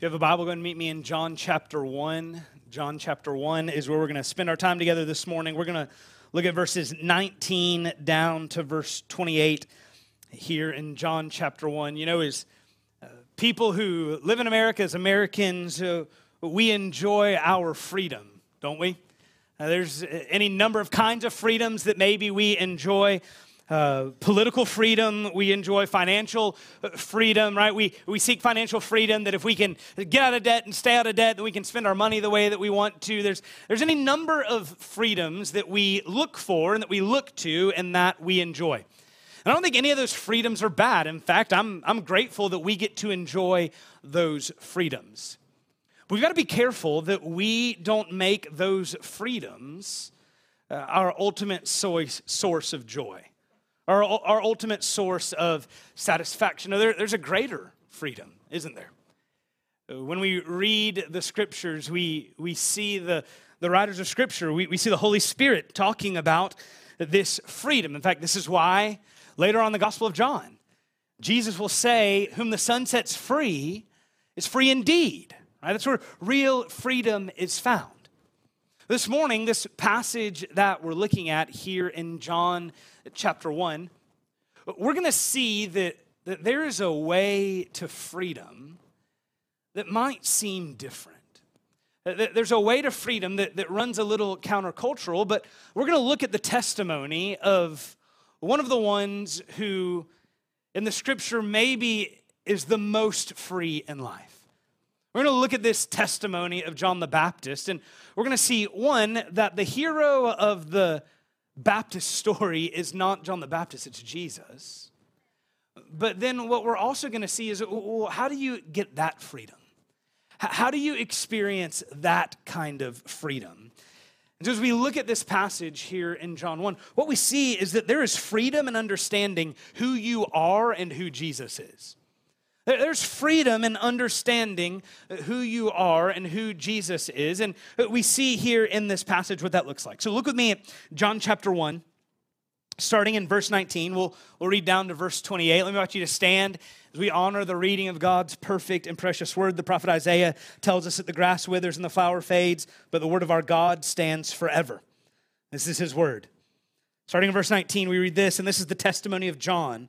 You have a Bible, go and meet me in John chapter 1. John chapter 1 is where we're going to spend our time together this morning. We're going to look at verses 19 down to verse 28 here in John chapter 1. You know, as uh, people who live in America, as Americans, uh, we enjoy our freedom, don't we? Uh, there's any number of kinds of freedoms that maybe we enjoy uh, political freedom, we enjoy financial uh, freedom, right? We, we seek financial freedom that if we can get out of debt and stay out of debt, then we can spend our money the way that we want to. There's, there's any number of freedoms that we look for and that we look to and that we enjoy. And I don't think any of those freedoms are bad. In fact, I'm, I'm grateful that we get to enjoy those freedoms. But we've got to be careful that we don't make those freedoms uh, our ultimate source, source of joy our, our ultimate source of satisfaction. Now, there, there's a greater freedom, isn't there? When we read the scriptures, we, we see the, the writers of scripture, we, we see the Holy Spirit talking about this freedom. In fact, this is why later on the Gospel of John, Jesus will say, Whom the Son sets free is free indeed. Right? That's where real freedom is found. This morning, this passage that we're looking at here in John chapter 1, we're going to see that, that there is a way to freedom that might seem different. There's a way to freedom that, that runs a little countercultural, but we're going to look at the testimony of one of the ones who, in the scripture, maybe is the most free in life. We're going to look at this testimony of John the Baptist, and we're going to see one, that the hero of the Baptist story is not John the Baptist, it's Jesus. But then what we're also going to see is well, how do you get that freedom? How do you experience that kind of freedom? And so, as we look at this passage here in John 1, what we see is that there is freedom in understanding who you are and who Jesus is. There's freedom in understanding who you are and who Jesus is. And we see here in this passage what that looks like. So look with me at John chapter 1, starting in verse 19. We'll, we'll read down to verse 28. Let me invite you to stand as we honor the reading of God's perfect and precious word. The prophet Isaiah tells us that the grass withers and the flower fades, but the word of our God stands forever. This is his word. Starting in verse 19, we read this, and this is the testimony of John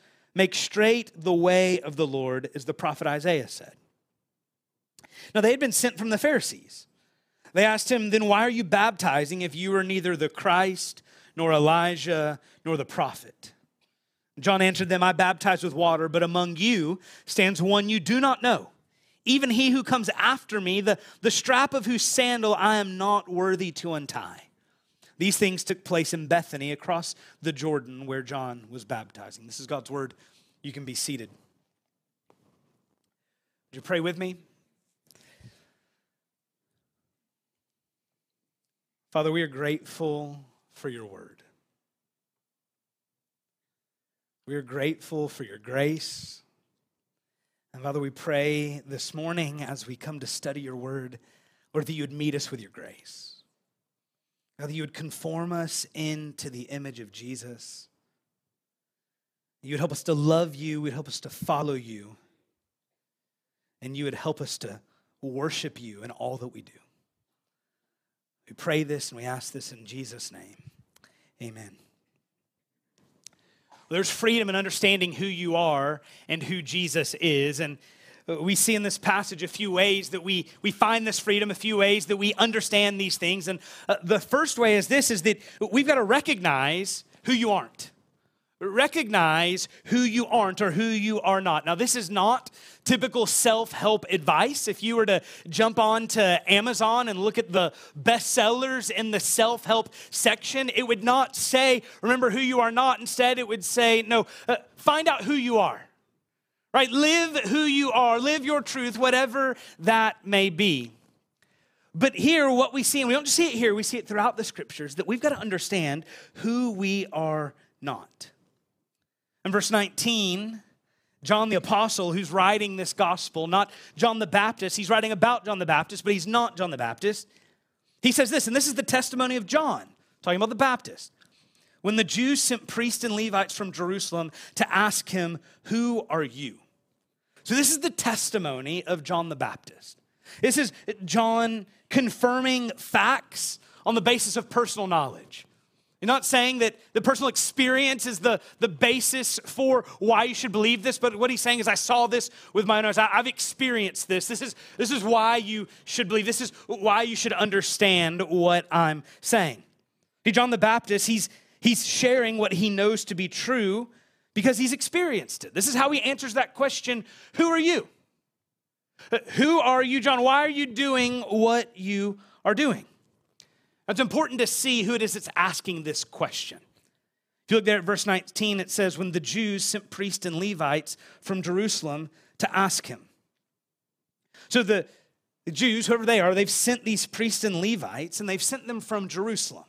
Make straight the way of the Lord, as the prophet Isaiah said. Now, they had been sent from the Pharisees. They asked him, Then why are you baptizing if you are neither the Christ, nor Elijah, nor the prophet? John answered them, I baptize with water, but among you stands one you do not know, even he who comes after me, the, the strap of whose sandal I am not worthy to untie. These things took place in Bethany across the Jordan where John was baptizing. This is God's word. You can be seated. Would you pray with me? Father, we are grateful for your word. We are grateful for your grace. And Father, we pray this morning as we come to study your word, Lord, that you would meet us with your grace. God, that you would conform us into the image of Jesus. You would help us to love you, you would help us to follow you, and you would help us to worship you in all that we do. We pray this and we ask this in Jesus' name. Amen. There's freedom in understanding who you are and who Jesus is. And we see in this passage a few ways that we, we find this freedom, a few ways that we understand these things. And uh, the first way is this is that we've got to recognize who you aren't. Recognize who you aren't or who you are not. Now, this is not typical self help advice. If you were to jump on to Amazon and look at the bestsellers in the self help section, it would not say, remember who you are not. Instead, it would say, no, uh, find out who you are right? Live who you are, live your truth, whatever that may be. But here, what we see, and we don't just see it here, we see it throughout the scriptures, that we've got to understand who we are not. In verse 19, John the Apostle, who's writing this gospel, not John the Baptist, he's writing about John the Baptist, but he's not John the Baptist. He says this, and this is the testimony of John, talking about the Baptist. When the Jews sent priests and Levites from Jerusalem to ask him, Who are you? So, this is the testimony of John the Baptist. This is John confirming facts on the basis of personal knowledge. You're not saying that the personal experience is the, the basis for why you should believe this, but what he's saying is, I saw this with my own eyes. I, have experienced this. This is, this is why you should believe. This is why you should understand what I'm saying. John the Baptist, he's, he's sharing what he knows to be true because he's experienced it. This is how he answers that question Who are you? Who are you, John? Why are you doing what you are doing? It's important to see who it is that's asking this question. If you look there at verse 19, it says, When the Jews sent priests and Levites from Jerusalem to ask him. So the, the Jews, whoever they are, they've sent these priests and Levites, and they've sent them from Jerusalem.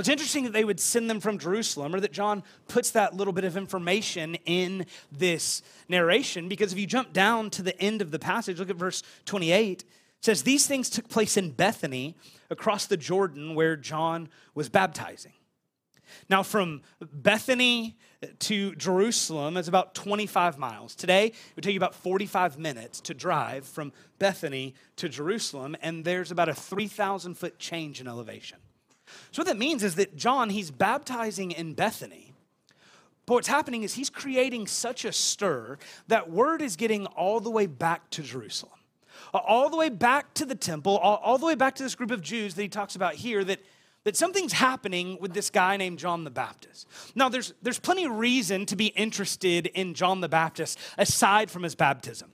It's interesting that they would send them from Jerusalem, or that John puts that little bit of information in this narration, because if you jump down to the end of the passage, look at verse 28, it says, These things took place in Bethany across the Jordan where John was baptizing. Now, from Bethany to Jerusalem is about 25 miles. Today, it would take you about 45 minutes to drive from Bethany to Jerusalem, and there's about a 3,000 foot change in elevation. So, what that means is that John, he's baptizing in Bethany. But what's happening is he's creating such a stir that word is getting all the way back to Jerusalem, all the way back to the temple, all, the way back to this group of Jews that he talks about here that, that something's happening with this guy named John the Baptist. Now, there's, there's plenty of reason to be interested in John the Baptist aside from his baptism.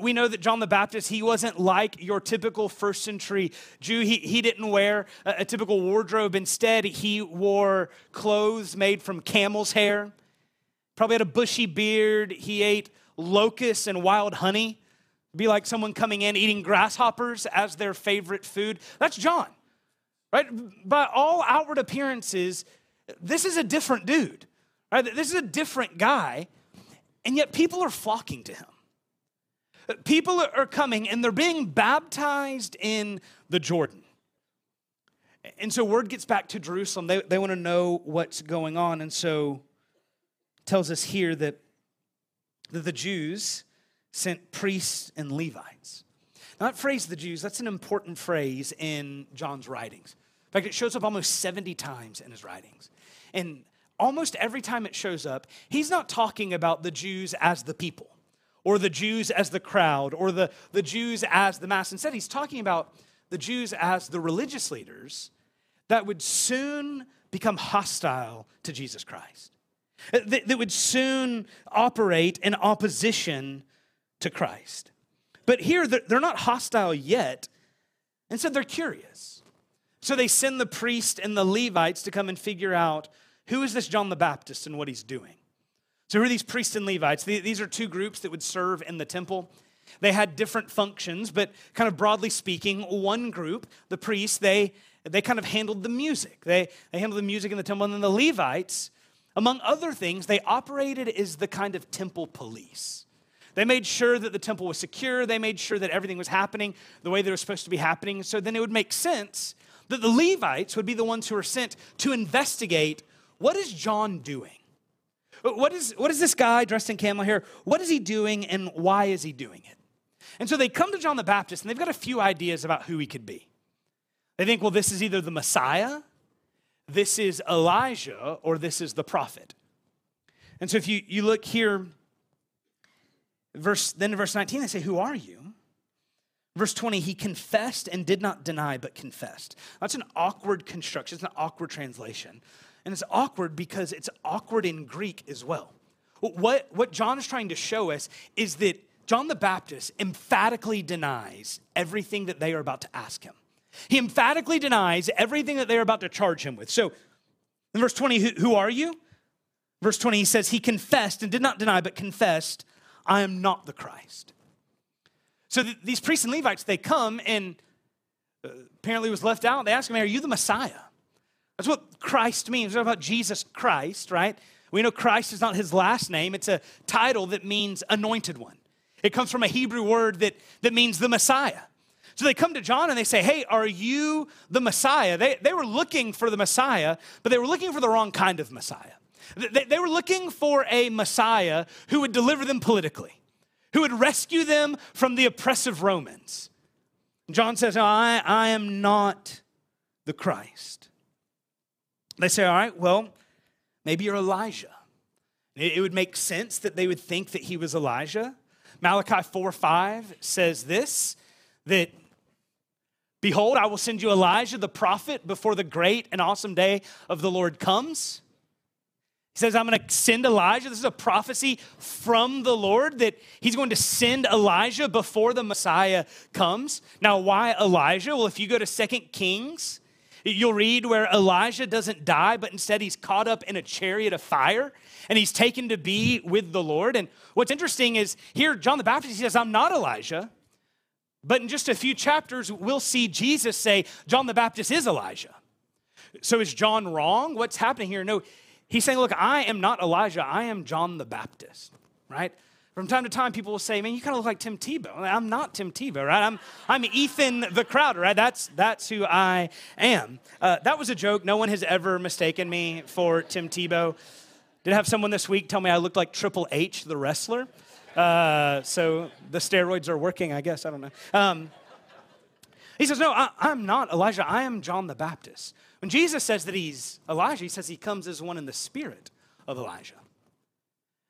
We know that John the Baptist, he wasn't like your typical first century Jew. He, he didn't wear a, a typical wardrobe. Instead, he wore clothes made from camel's hair, probably had a bushy beard. He ate locusts and wild honey. Be like someone coming in eating grasshoppers as their favorite food. That's John, right? By all outward appearances, this is a different dude, right? This is a different guy, and yet people are flocking to him. People are coming and they're being baptized in the Jordan. And so word gets back to Jerusalem. They, they want to know what's going on. And so tells us here that, that the Jews sent priests and Levites. Now, that phrase, the Jews, that's an important phrase in John's writings. In fact, it shows up almost 70 times in his writings. And almost every time it shows up, he's not talking about the Jews as the people or the Jews as the crowd, or the, the Jews as the mass. Instead, he's talking about the Jews as the religious leaders that would soon become hostile to Jesus Christ, that, that would soon operate in opposition to Christ. But here, they're not hostile yet. Instead, they're curious. So they send the priest and the Levites to come and figure out who is this John the Baptist and what he's doing. So, who are these priests and Levites? These are two groups that would serve in the temple. They had different functions, but kind of broadly speaking, one group, the priests, they, they kind of handled the music. They, they handled the music in the temple. And then the Levites, among other things, they operated as the kind of temple police. They made sure that the temple was secure. They made sure that everything was happening the way they were supposed to be happening. So then it would make sense that the Levites would be the ones who are sent to investigate what is John doing? What is, what is this guy dressed in camel hair? What is he doing and why is he doing it? And so they come to John the Baptist and they've got a few ideas about who he could be. They think, well, this is either the Messiah, this is Elijah, or this is the prophet. And so if you, you look here, verse, then in verse 19, they say, Who are you? Verse 20, he confessed and did not deny, but confessed. That's an awkward construction, it's an awkward translation. And it's awkward because it's awkward in Greek as well. What, what John is trying to show us is that John the Baptist emphatically denies everything that they are about to ask him. He emphatically denies everything that they're about to charge him with. So, in verse 20, who, who are you? Verse 20, he says, He confessed and did not deny, but confessed, I am not the Christ. So, th- these priests and Levites, they come and uh, apparently was left out. They ask him, Are you the Messiah? That's what Christ means. We're about Jesus Christ, right? We know Christ is not his last name, it's a title that means anointed one. It comes from a Hebrew word that, that means the Messiah. So they come to John and they say, Hey, are you the Messiah? They, they were looking for the Messiah, but they were looking for the wrong kind of Messiah. They, they were looking for a Messiah who would deliver them politically, who would rescue them from the oppressive Romans. John says, no, I, I am not the Christ. They say, All right, well, maybe you're Elijah. It would make sense that they would think that he was Elijah. Malachi 4 5 says this that, Behold, I will send you Elijah the prophet before the great and awesome day of the Lord comes. He says, I'm going to send Elijah. This is a prophecy from the Lord that he's going to send Elijah before the Messiah comes. Now, why Elijah? Well, if you go to Second Kings, you'll read where Elijah doesn't die, but instead he's caught up in a chariot of fire and he's taken to be with the Lord. And what's interesting is here, John the Baptist, he says, I'm not Elijah. But in just a few chapters, we'll see Jesus say, John the Baptist is Elijah. So is John wrong? What's happening here? No, He's saying, Look, I am not Elijah, I am John the Baptist, right? From time to time, people will say, Man, you kind of look like Tim Tebow. I'm not Tim Tebow, right? I'm, I'm Ethan the Crowder, right? That's, that's who I am. Uh, that was a joke. No one has ever mistaken me for Tim Tebow. Did have someone this week tell me I looked like Triple H, the wrestler. Uh, so the steroids are working, I guess. I don't know. Um, he says, No, I, I'm not Elijah. I am John the Baptist. When Jesus says that he's Elijah, he says he comes as one in the spirit of Elijah.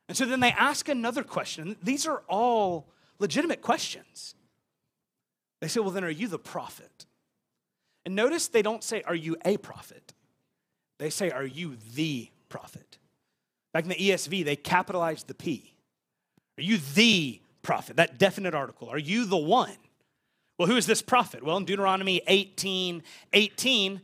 And so then they ask another question. These are all legitimate questions. They say, Well, then are you the prophet? And notice they don't say, Are you a prophet? They say, Are you the prophet? Back in the ESV, they capitalized the P. Are you the prophet? That definite article. Are you the one? Well, who is this prophet? Well, in Deuteronomy 18 18,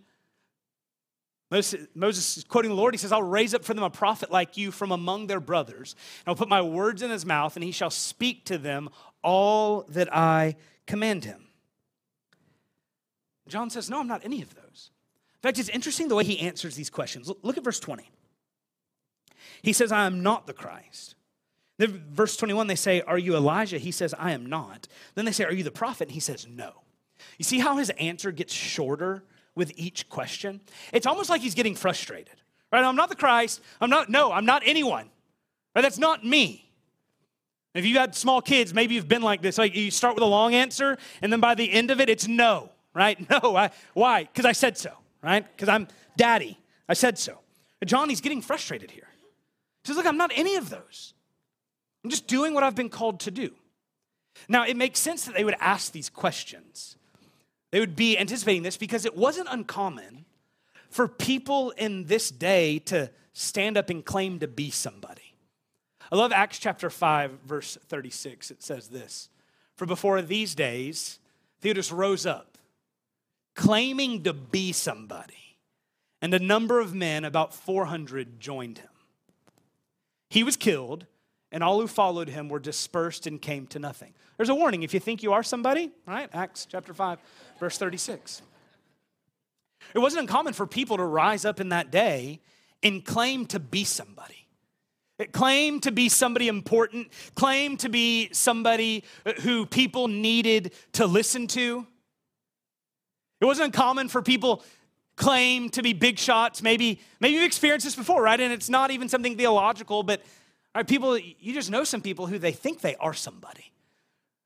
Moses, is quoting the Lord. He says, I'll raise up for them a prophet like you from among their brothers. And I'll put my words in his mouth, and he shall speak to them all that I command him. John says, No, I'm not any of those. In fact, it's interesting the way he answers these questions. Look at verse 20. He says, I am not the Christ. Then verse 21, they say, Are you Elijah? He says, I am not. Then they say, Are you the prophet? And he says, No. You see how his answer gets shorter with each question. It's almost like he's getting frustrated, right? I'm not the Christ. I'm not, no, I'm not anyone. Right? That's not me. If you had small kids, maybe you've been like this. Like you start with a long answer, and then by the end of it, it's no, right? No. I, why? Because I said so, right? Because I'm daddy. I said so. But John, he's getting frustrated here. He says, Look, I'm not any of those. I'm just doing what I've been called to do. Now, it makes sense that they would ask these questions they would be anticipating this because it wasn't uncommon for people in this day to stand up and claim to be somebody. I love Acts chapter 5, verse 36. It says this For before these days, Theudas rose up, claiming to be somebody, and a number of men, about 400, joined him. He was killed, and all who followed him were dispersed and came to nothing. There's a warning if you think you are somebody, right? Acts chapter 5, verse 36. It wasn't uncommon for people to rise up in that day and claim to be somebody. It claimed to be somebody important, claim to be somebody uh, who people needed to listen to. It wasn't uncommon for people claim to be big shots. Maybe, maybe you've experienced this before, right? And it's not even something theological, but right, people, you just know some people who they think they are somebody.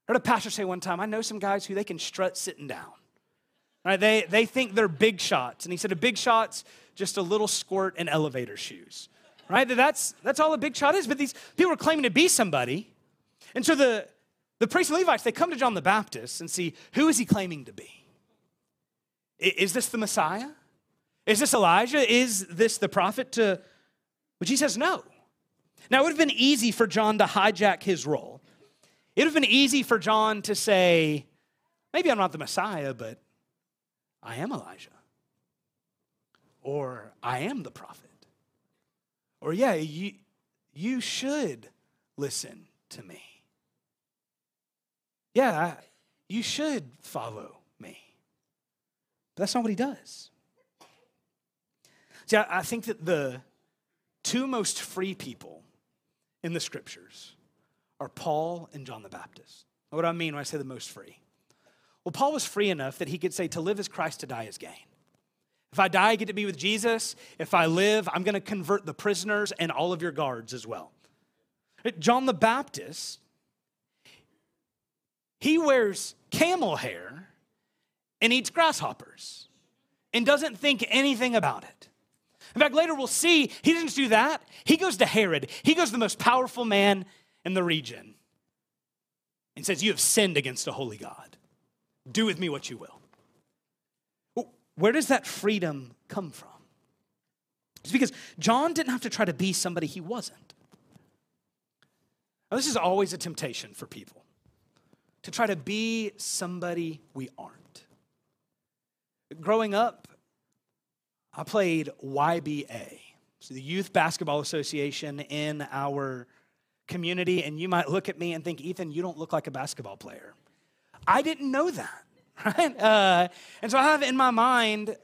I heard a pastor say one time, I know some guys who they can strut sitting down. Right? They, they think they're big shots. And he said, a big shot's just a little squirt in elevator shoes. Right? That's, that's all a big shot is. But these people are claiming to be somebody. And so the, the priests and Levites, they come to John the Baptist and see, who is he claiming to be? Is this the Messiah? Is this Elijah? Is this the prophet? To which he says no. Now it would have been easy for John to hijack his role. It would have been easy for John to say, maybe I'm not the Messiah, but I am Elijah. Or I am the prophet. Or, yeah, you, you should listen to me. Yeah, you should follow me. But that's not what he does. See, I, I think that the two most free people in the scriptures are Paul and John the Baptist. What do I mean when I say the most free? Well, Paul was free enough that he could say, to live is Christ, to die is gain. If I die, I get to be with Jesus. If I live, I'm going to convert the prisoners and all of your guards as well. John the Baptist, he wears camel hair and eats grasshoppers and doesn't think anything about it. In fact, later we'll see he doesn't do that. He goes to Herod, he goes to the most powerful man in the region and says, You have sinned against a holy God. Do with me what you will. Where does that freedom come from? It's because John didn't have to try to be somebody he wasn't. Now, this is always a temptation for people to try to be somebody we aren't. Growing up, I played YBA, so the Youth Basketball Association in our community, and you might look at me and think, Ethan, you don't look like a basketball player. I didn't know that, right? Uh, and so I have in my mind,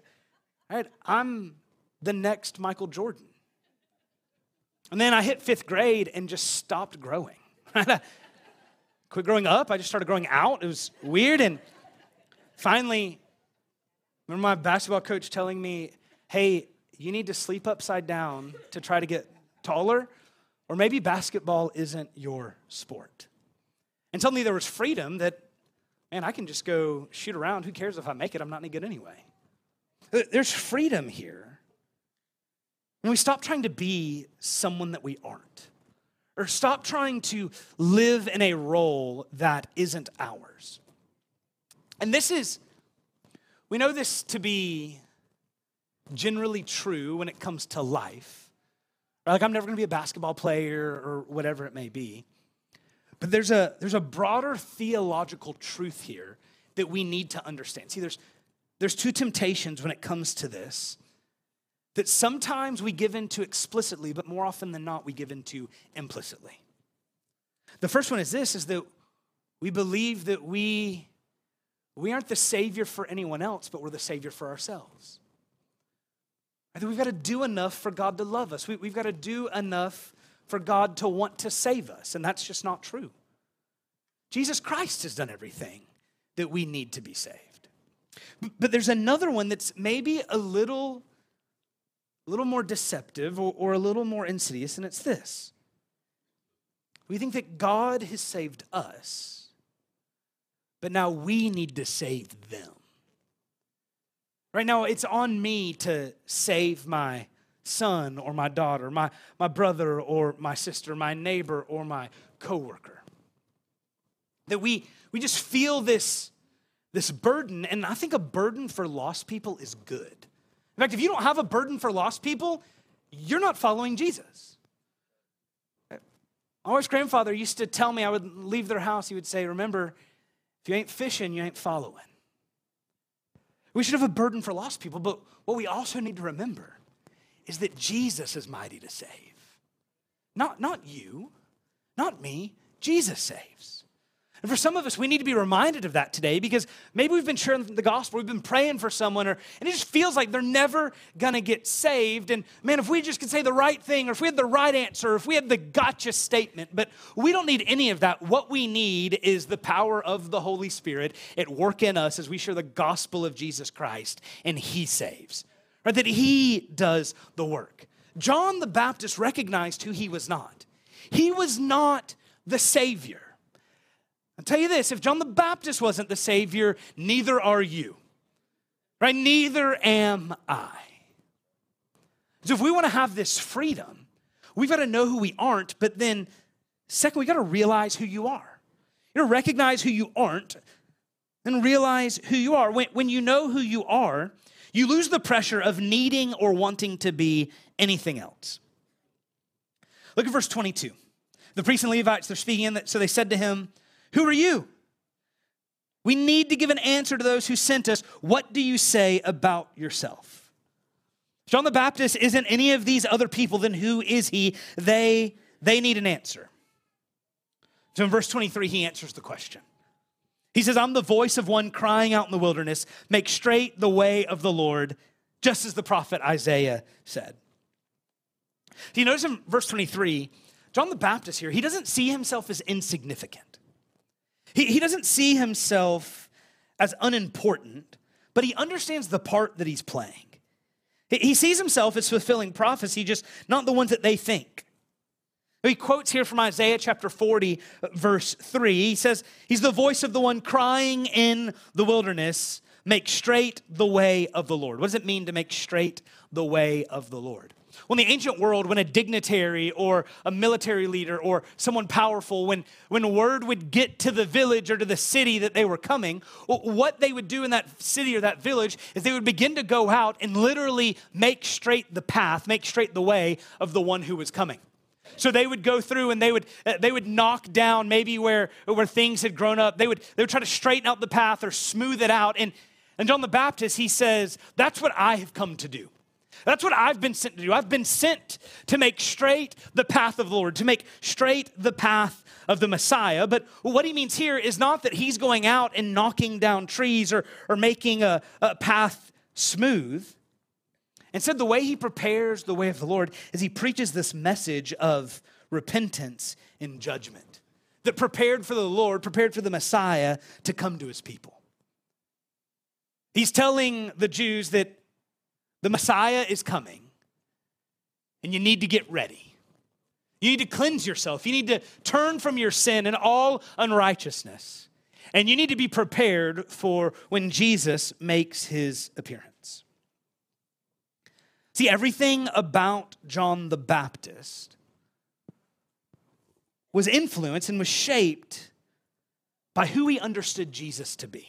right, I'm the next Michael Jordan. And then I hit fifth grade and just stopped growing. Quit growing up, I just started growing out. It was weird. And finally, remember my basketball coach telling me, hey, you need to sleep upside down to try to get taller, or maybe basketball isn't your sport. And suddenly there was freedom that, man, I can just go shoot around. Who cares if I make it? I'm not any good anyway. There's freedom here. When we stop trying to be someone that we aren't, or stop trying to live in a role that isn't ours. And this is, we know this to be generally true when it comes to life. Like, I'm never gonna be a basketball player or whatever it may be. But there's a, there's a broader theological truth here that we need to understand. See, there's, there's two temptations when it comes to this that sometimes we give into explicitly, but more often than not, we give into implicitly. The first one is this is that we believe that we, we aren't the Savior for anyone else, but we're the Savior for ourselves. I think we've got to do enough for God to love us. We, we've got to do enough for God to want to save us, and that's just not true. Jesus Christ has done everything that we need to be saved. But there's another one that's maybe a little, a little more deceptive or, or a little more insidious, and it's this. We think that God has saved us, but now we need to save them. Right now, it's on me to save my son or my daughter, my, my brother or my sister, my neighbor or my coworker. That we, we just feel this, this burden, and I think a burden for lost people is good. In fact, if you don't have a burden for lost people, you're not following Jesus. My wife's grandfather used to tell me I would leave their house, he would say, Remember, if you ain't fishing, you ain't following. We should have a burden for lost people, but what we also need to remember is that Jesus is mighty to save. Not, not you, not me, Jesus saves. And for some of us, we need to be reminded of that today because maybe we've been sharing the gospel, we've been praying for someone, or, and it just feels like they're never gonna get saved. And man, if we just could say the right thing, or if we had the right answer, or if we had the gotcha statement, but we don't need any of that. What we need is the power of the Holy Spirit at work in us as we share the gospel of Jesus Christ, and He saves, right? That He does the work. John the Baptist recognized who he was not. He was not the Savior. I'll tell you this if John the Baptist wasn't the Savior, neither are you. Right? Neither am I. So if we want to have this freedom, we've got to know who we aren't, but then, second, we got to realize who you are. You know, recognize who you aren't and realize who you are. When, when you know who you are, you lose the pressure of needing or wanting to be anything else. Look at verse 22. The priests and Levites, they're speaking, so they said to him, who are you? We need to give an answer to those who sent us. What do you say about yourself? John the Baptist isn't any of these other people, then who is he? They, they need an answer. So in verse 23, he answers the question. He says, I'm the voice of one crying out in the wilderness, make straight the way of the Lord, just as the prophet Isaiah said. Do you notice in verse 23, John the Baptist here, he doesn't see himself as insignificant. He, he doesn't see himself as unimportant, but he understands the part that he's playing. He, he sees himself as fulfilling prophecy, just not the ones that they think. He quotes here from Isaiah chapter 40, verse 3. He says, He's the voice of the one crying in the wilderness, make straight the way of the Lord. What does it mean to make straight the way of the Lord? Well, in the ancient world, when a dignitary or a military leader or someone powerful, when, when word would get to the village or to the city that they were coming, what they would do in that city or that village is they would begin to go out and literally make straight the path, make straight the way of the one who was coming. So they would go through and they would uh, they would knock down maybe where where things had grown up. They would they would try to straighten out the path or smooth it out. And and John the Baptist he says that's what I have come to do. That's what I've been sent to do. I've been sent to make straight the path of the Lord, to make straight the path of the Messiah. But what he means here is not that he's going out and knocking down trees or, or making a, a path smooth. Instead, the way he prepares the way of the Lord is he preaches this message of repentance and judgment that prepared for the Lord, prepared for the Messiah to come to his people. He's telling the Jews that the Messiah is coming and you need to get ready. You need to cleanse yourself. You need to turn from your sin and all unrighteousness. And you need to be prepared for when Jesus makes his appearance. See, everything about John the Baptist was influenced and was shaped by who he understood Jesus to be.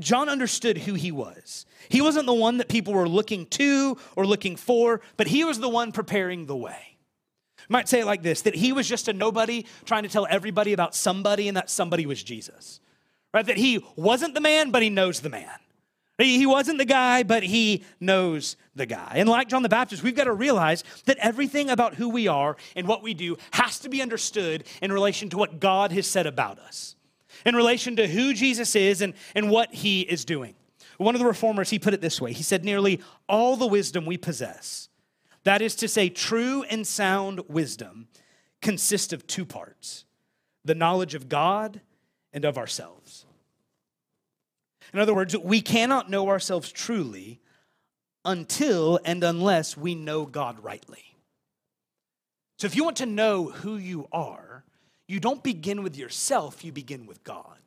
John understood who he was. He wasn't the one that people were looking to or looking for, but he was the one preparing the way. Might say it like this that he was just a nobody trying to tell everybody about somebody, and that somebody was Jesus. Right? That he wasn't the man, but he knows the man. He wasn't the guy, but he knows the guy. And like John the Baptist, we've got to realize that everything about who we are and what we do has to be understood in relation to what God has said about us, in relation to who Jesus is and, and what he is doing. One of the reformers, he put it this way He said, Nearly all the wisdom we possess, that is to say, true and sound wisdom, consists of two parts the knowledge of God and of ourselves. In other words, we cannot know ourselves truly until and unless we know God rightly. So if you want to know who you are, you don't begin with yourself, you begin with God.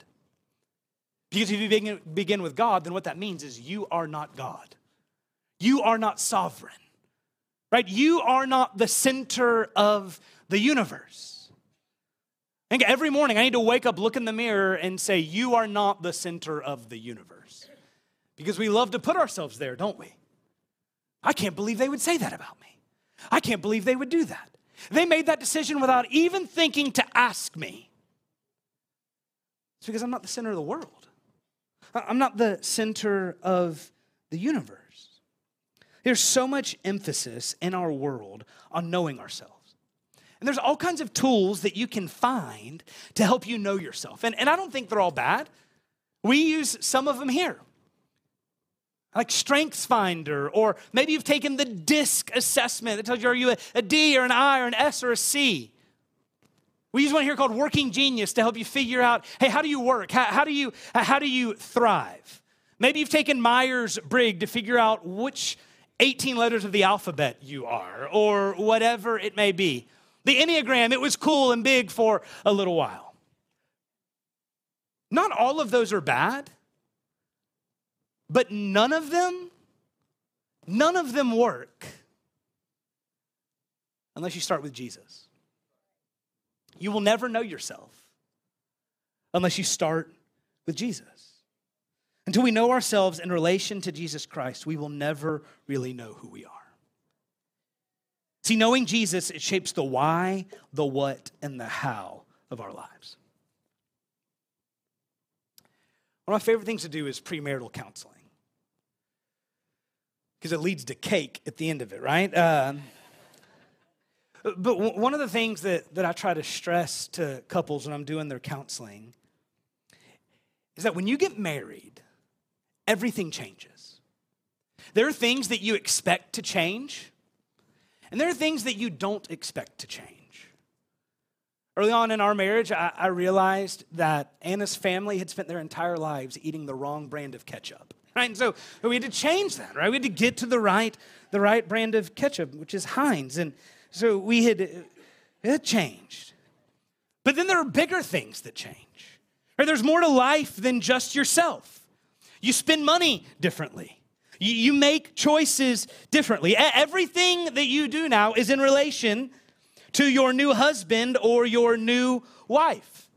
Because if you begin, begin with God, then what that means is you are not God. You are not sovereign, right? You are not the center of the universe. Every morning I need to wake up, look in the mirror, and say, You are not the center of the universe. Because we love to put ourselves there, don't we? I can't believe they would say that about me. I can't believe they would do that. They made that decision without even thinking to ask me. It's because I'm not the center of the world, I'm not the center of the universe. There's so much emphasis in our world on knowing ourselves. And there's all kinds of tools that you can find to help you know yourself. And, and I don't think they're all bad. We use some of them here. Like Strengths Finder, or maybe you've taken the DISC assessment that tells you are you a, a D or an I or an S or a C. We use one here called Working Genius to help you figure out, hey, how do you work? How, how do you how do you thrive? Maybe you've taken Myers Briggs to figure out which 18 letters of the alphabet you are, or whatever it may be. The Enneagram, it was cool and big for a little while. Not all of those are bad, but none of them, none of them work unless you start with Jesus. You will never know yourself unless you start with Jesus. Until we know ourselves in relation to Jesus Christ, we will never really know who we are. See, knowing Jesus, it shapes the why, the what, and the how of our lives. One of my favorite things to do is premarital counseling because it leads to cake at the end of it, right? Um, but one of the things that, that I try to stress to couples when I'm doing their counseling is that when you get married, everything changes. There are things that you expect to change, and there are things that you don't expect to change. Early on in our marriage, I, I, realized that Anna's family had spent their entire lives eating the wrong brand of ketchup. Right? And so we had to change that, right? We had to get to the right, the right brand of ketchup, which is Heinz. And so we had uh, it changed. But then there are bigger things that change. Right? There's more to life than just yourself. You spend money differently. You, make choices differently. Everything that you do now is in relation to your new husband or your new wife.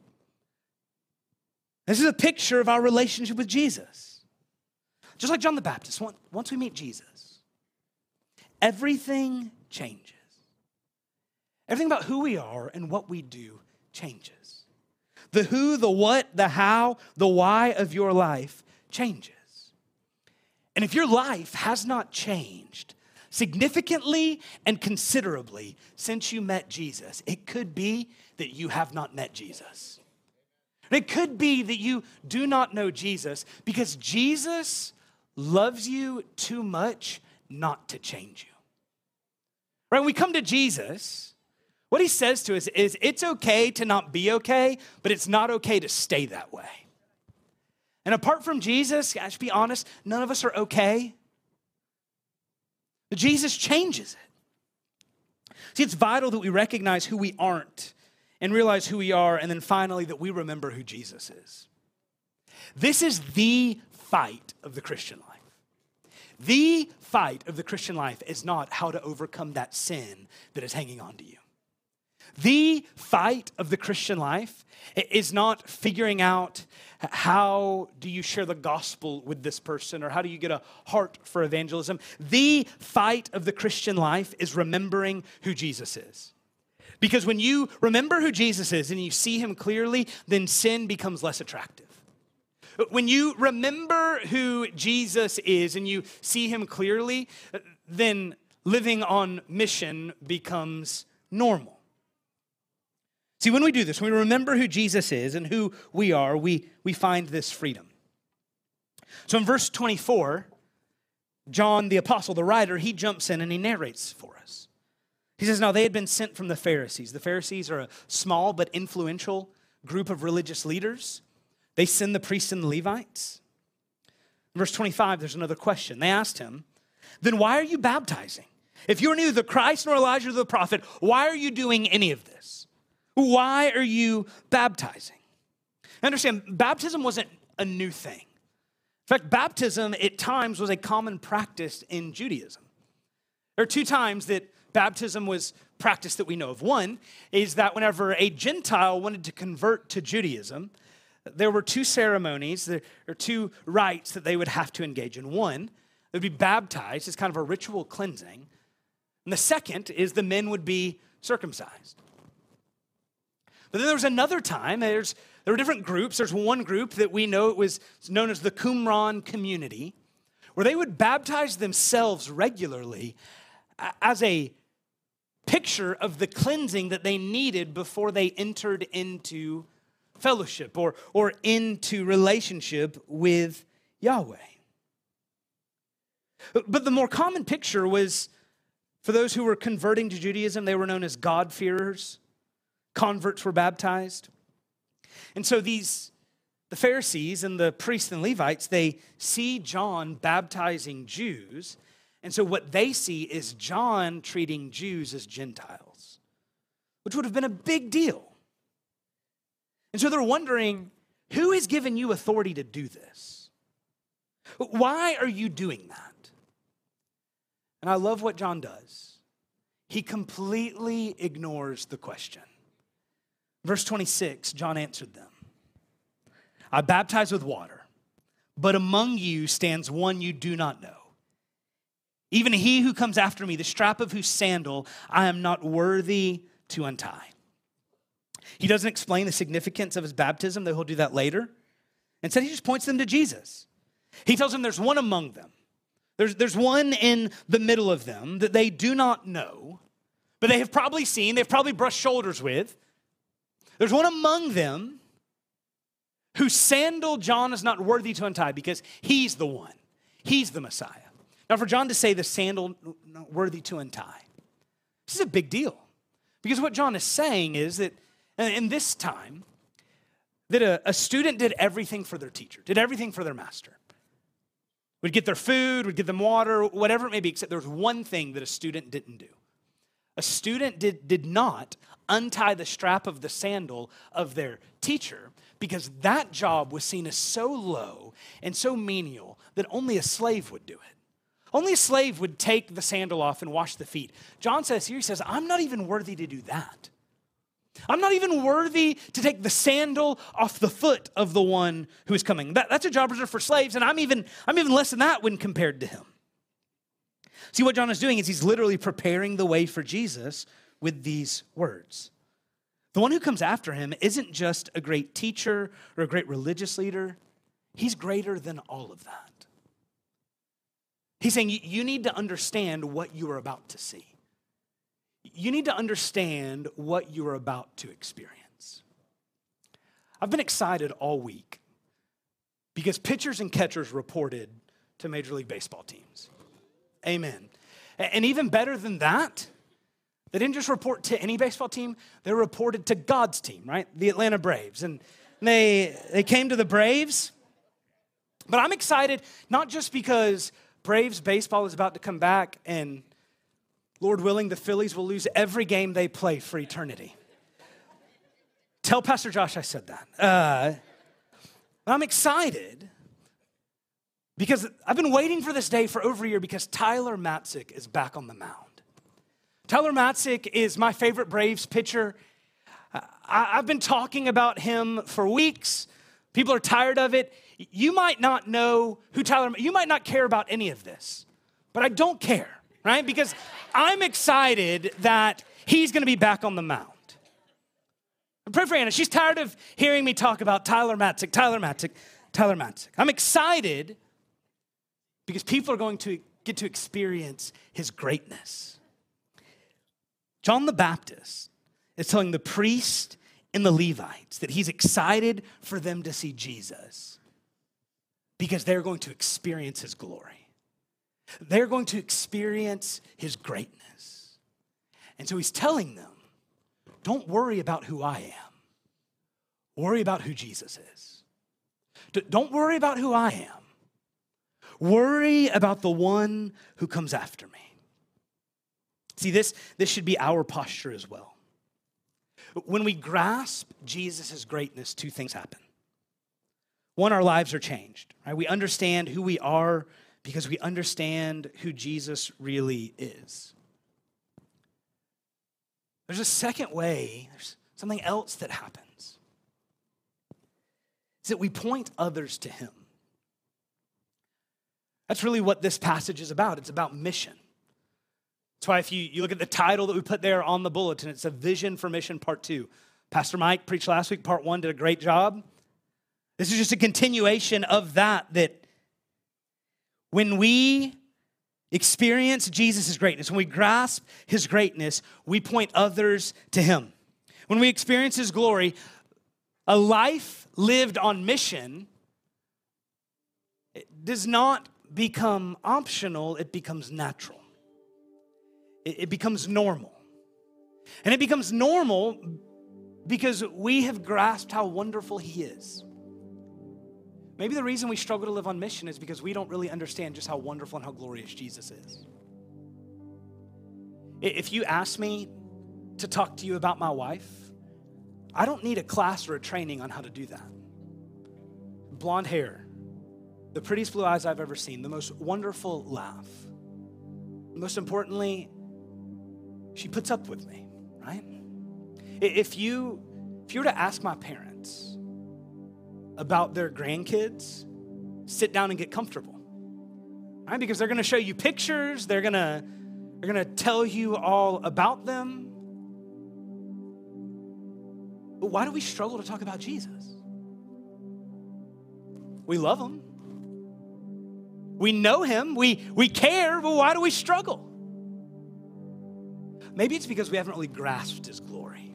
This is a picture of our relationship with Jesus. Just like John the Baptist, once we meet Jesus, everything changes. Everything about who we are and what we do changes. The who, the what, the how, the why of your life changes. And if your life has not changed, significantly and considerably since you met Jesus. It could be that you have not met Jesus. It could be that you do not know Jesus because Jesus loves you too much not to change you. Right? When we come to Jesus, what he says to us is it's okay to not be okay, but it's not okay to stay that way. And apart from Jesus, I should be honest, none of us are okay. But Jesus changes it. See, it's vital that we recognize who we aren't and realize who we are, and then finally that we remember who Jesus is. This is the fight of the Christian life. The fight of the Christian life is not how to overcome that sin that is hanging on to you. The fight of the Christian life is not figuring out how do you share the gospel with this person or how do you get a heart for evangelism. The fight of the Christian life is remembering who Jesus is. Because when you remember who Jesus is and you see him clearly, then sin becomes less attractive. When you remember who Jesus is and you see him clearly, then living on mission becomes normal. See, when we do this, when we remember who Jesus is and who we are, we, we find this freedom. So in verse 24, John the apostle, the writer, he jumps in and he narrates for us. He says, Now they had been sent from the Pharisees. The Pharisees are a small but influential group of religious leaders. They send the priests and the Levites. In verse 25, there's another question. They asked him, Then why are you baptizing? If you're neither the Christ nor Elijah the prophet, why are you doing any of this? Why are you baptizing? Understand, baptism wasn't a new thing. In fact, baptism at times was a common practice in Judaism. There are two times that baptism was practiced that we know of. One is that whenever a Gentile wanted to convert to Judaism, there were two ceremonies, there are two rites that they would have to engage in. One, they would be baptized as kind of a ritual cleansing. And the second is the men would be circumcised. But then there was another time, there's, there were different groups. There's one group that we know it was known as the Qumran community, where they would baptize themselves regularly as a picture of the cleansing that they needed before they entered into fellowship or, or into relationship with Yahweh. But the more common picture was for those who were converting to Judaism, they were known as God-fearers converts were baptized. And so these, the Pharisees and the priests and Levites, they see John baptizing Jews. And so what they see is John treating Jews as Gentiles, which would have been a big deal. And so they're wondering who has given you authority to do this? Why are you doing that? And I love what John does. He completely ignores the question. Verse 26, John answered them I baptize with water, but among you stands one you do not know. Even he who comes after me, the strap of whose sandal I am not worthy to untie. He doesn't explain the significance of his baptism, though he'll do that later. Instead, he just points them to Jesus. He tells them there's one among them. There's, there's one in the middle of them that they do not know, but they have probably seen, they've probably brushed shoulders with. There's one among them whose sandal John is not worthy to untie because he's the one, he's the Messiah. Now, for John to say the sandal not worthy to untie, this is a big deal. Because what John is saying is that in this time, that a, a student did everything for their teacher, did everything for their master. Would get their food, would get them water, whatever it may be, except there was one thing that a student didn't do. A student did, did not untie the strap of the sandal of their teacher because that job was seen as so low and so menial that only a slave would do it. Only a slave would take the sandal off and wash the feet. John says here, he says, I'm not even worthy to do that. I'm not even worthy to take the sandal off the foot of the one who is coming. That, that's a job reserved for slaves, and I'm even, I'm even less than that when compared to him. See, what John is doing is he's literally preparing the way for Jesus with these words. The one who comes after him isn't just a great teacher or a great religious leader, he's greater than all of that. He's saying you need to understand what you are about to see. You need to understand what you are about to experience. I've been excited all week because pitchers and catchers reported to Major League Baseball teams. Amen. And even better than that, they didn't just report to any baseball team, they reported to God's team, right? The Atlanta Braves. And they, they came to the Braves. But I'm excited not just because Braves baseball is about to come back, and Lord willing, the Phillies will lose every game they play for eternity. Tell Pastor Josh I said that. Uh, I'm excited because I've been waiting for this day for over a year because Tyler Matzek is back on the mound. Tyler Matzek is my favorite Braves pitcher. I've been talking about him for weeks. People are tired of it. You might not know who Tyler, you might not care about any of this, but I don't care, right? Because I'm excited that he's to be back on the mound. Pray for Anna. She's tired of hearing me talk about Tyler Matzek, Tyler Matzek, Tyler Matzek. I'm excited because people are going to get to experience his greatness. John the Baptist is telling the priest and the Levites that he's excited for them to see Jesus because they're going to experience his glory. They're going to experience his greatness. And so he's telling them don't worry about who I am, worry about who Jesus is. Don't worry about who I am, worry about the one who comes after me. See, this, this should be our posture as well. When we grasp Jesus' greatness, two things happen. One, our lives are changed. Right? We understand who we are because we understand who Jesus really is. There's a second way, there's something else that happens. Is that we point others to him. That's really what this passage is about. It's about mission. That's why if you, you look at the title that we put there on the bulletin, it's a vision for mission part two. Pastor Mike preached last week, part one did a great job. This is just a continuation of that, that when we experience Jesus' greatness, when we grasp his greatness, we point others to him. When we experience his glory, a life lived on mission does not become optional, it becomes natural it, becomes normal. And it becomes normal because we have grasped how wonderful He is. Maybe the reason we struggle to live on mission is because we don't really understand just how wonderful and how glorious Jesus is. If you ask me to talk to you about my wife, I don't need a class or a training on how to do that. Blonde hair, the prettiest blue eyes I've ever seen, the most wonderful laugh. Most importantly, she puts up with me, right? If you if you were to ask my parents about their grandkids, sit down and get comfortable. Right? Because they're gonna show you pictures, they're gonna they're gonna tell you all about them. But why do we struggle to talk about Jesus? We love him. We know him. We, we care, but why do we struggle? Maybe it's because we haven't really grasped his glory.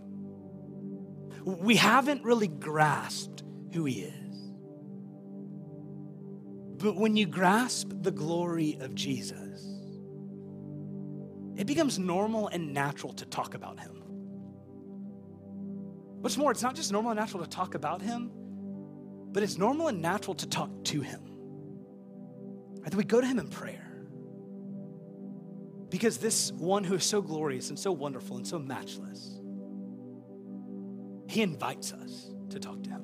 We haven't really grasped who he is. But when you grasp the glory of Jesus, it becomes normal and natural to talk about him. What's more, it's not just normal and natural to talk about him, but it's normal and natural to talk to him. That we go to him in prayer. Because this one who is so glorious and so wonderful and so matchless, he invites us to talk to him.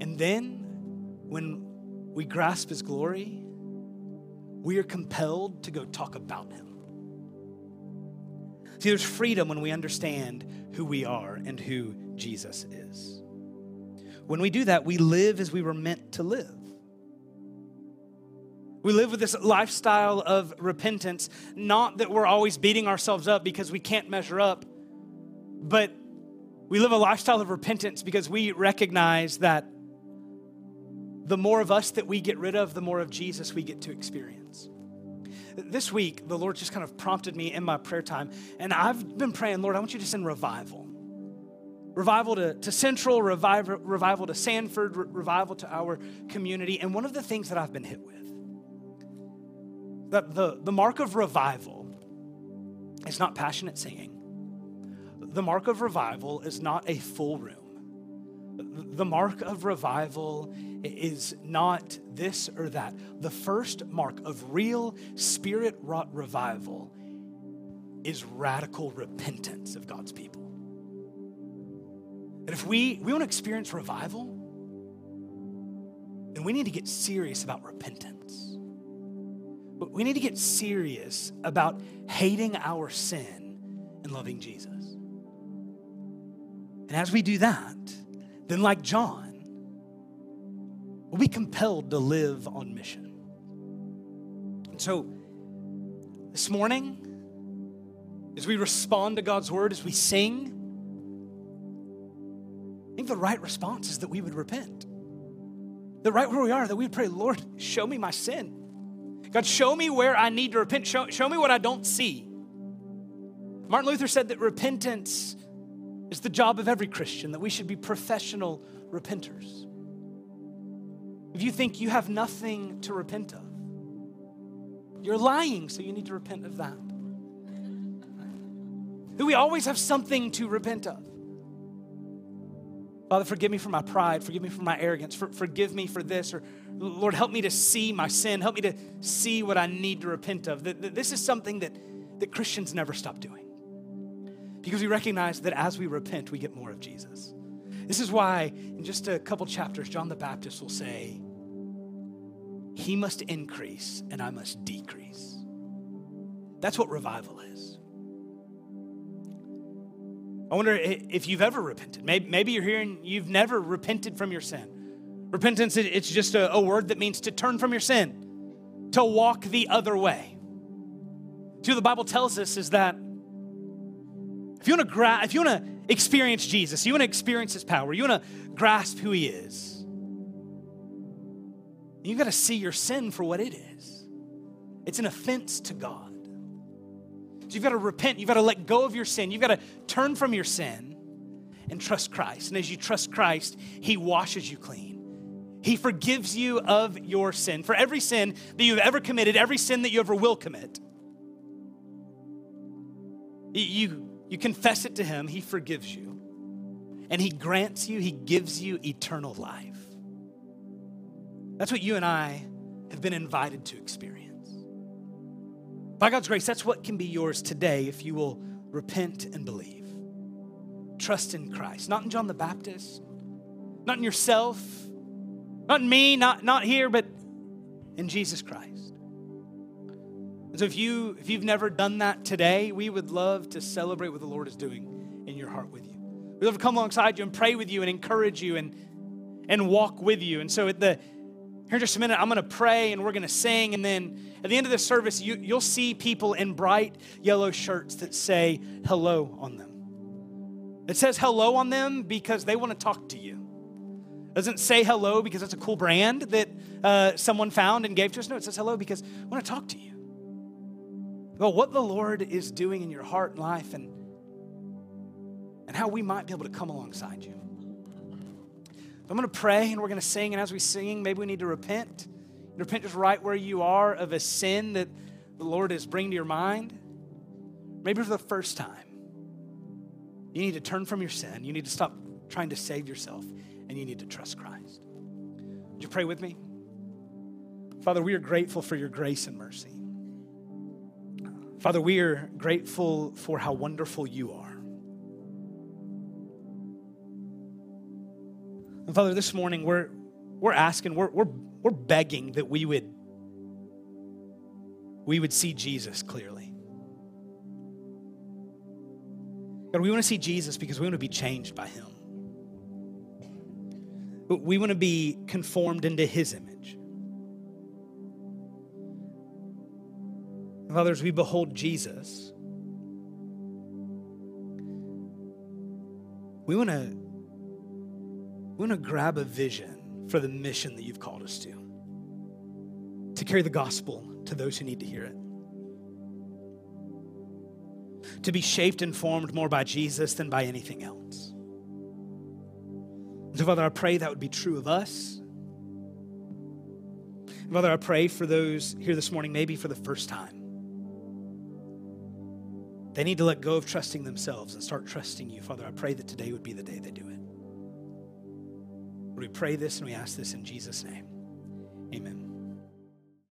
And then when we grasp his glory, we are compelled to go talk about him. See, there's freedom when we understand who we are and who Jesus is. When we do that, we live as we were meant to live. We live with this lifestyle of repentance, not that we're always beating ourselves up because we can't measure up, but we live a lifestyle of repentance because we recognize that the more of us that we get rid of, the more of Jesus we get to experience. This week, the Lord just kind of prompted me in my prayer time, and I've been praying, Lord, I want you to send revival. Revival to, to Central, revival, revival to Sanford, re- revival to our community. And one of the things that I've been hit with, that the, the mark of revival is not passionate singing. The mark of revival is not a full room. The mark of revival is not this or that. The first mark of real spirit wrought revival is radical repentance of God's people. And if we, we want to experience revival, then we need to get serious about repentance. We need to get serious about hating our sin and loving Jesus. And as we do that, then, like John, we'll be compelled to live on mission. And so, this morning, as we respond to God's word, as we sing, I think the right response is that we would repent. That right where we are, that we pray, Lord, show me my sin. God, show me where I need to repent. Show, show me what I don't see. Martin Luther said that repentance is the job of every Christian, that we should be professional repenters. If you think you have nothing to repent of, you're lying, so you need to repent of that. That we always have something to repent of. Father, forgive me for my pride. Forgive me for my arrogance. For, forgive me for this. Or, Lord, help me to see my sin. Help me to see what I need to repent of. This is something that, that Christians never stop doing. Because we recognize that as we repent, we get more of Jesus. This is why, in just a couple chapters, John the Baptist will say, He must increase and I must decrease. That's what revival is. I wonder if you've ever repented. Maybe you're here and you've never repented from your sin. Repentance, it's just a, word that means to turn from your sin, to walk the other way. See, what the Bible tells us is that if you want to gra- if you want to experience Jesus, you want to experience his power, you want to grasp who he is, you got to see your sin for what it is. It's an offense to God. You've got to repent, you've got to let go of your sin, you've got to turn from your sin and trust Christ. And as you trust Christ, he washes you clean. He forgives you of your sin. For every sin that you've ever committed, every sin that you ever will commit, you you confess it to Him, He forgives you. And He grants you, He gives you eternal life. That's what you and I have been invited to experience. By God's grace, that's what can be yours today if you will repent and believe. Trust in Christ, not in John the Baptist, not in yourself, not in me, not, not here, but in Jesus Christ. And So if you if you've never done that today, we would love to celebrate what the Lord is doing in your heart with you. We'd love to come alongside you and pray with you and encourage you and and walk with you. And so at the here in just a minute, I'm going to pray and we're going to sing. And then at the end of the service, you, you'll see people in bright yellow shirts that say hello on them. It says hello on them because they want to talk to you. It doesn't say hello because it's a cool brand that uh, someone found and gave to us. No, it says hello because I want to talk to you about what the Lord is doing in your heart and life and, and how we might be able to come alongside you. I'm going to pray and we're going to sing. And as we sing, maybe we need to repent. Repent just right where you are of a sin that the Lord is bringing to your mind. Maybe for the first time. You need to turn from your sin. You need to stop trying to save yourself and you need to trust Christ. Would you pray with me? Father, we are grateful for your grace and mercy. Father, we are grateful for how wonderful you are. And Father, this morning we're, we're asking, we're, we're, we're begging that we would, we would see Jesus clearly. God, we want to see Jesus because we want to be changed by him. We want to be conformed into his image. And Father, as we behold Jesus, we want to we want to grab a vision for the mission that you've called us to to carry the gospel to those who need to hear it to be shaped and formed more by Jesus than by anything else. So, Father, I pray that would be true of us. Father, I pray for those here this morning, maybe for the first time. They need to let go of trusting themselves and start trusting you. Father, I pray that today would be the day they do it. We pray this and we ask this in Jesus' name. Amen.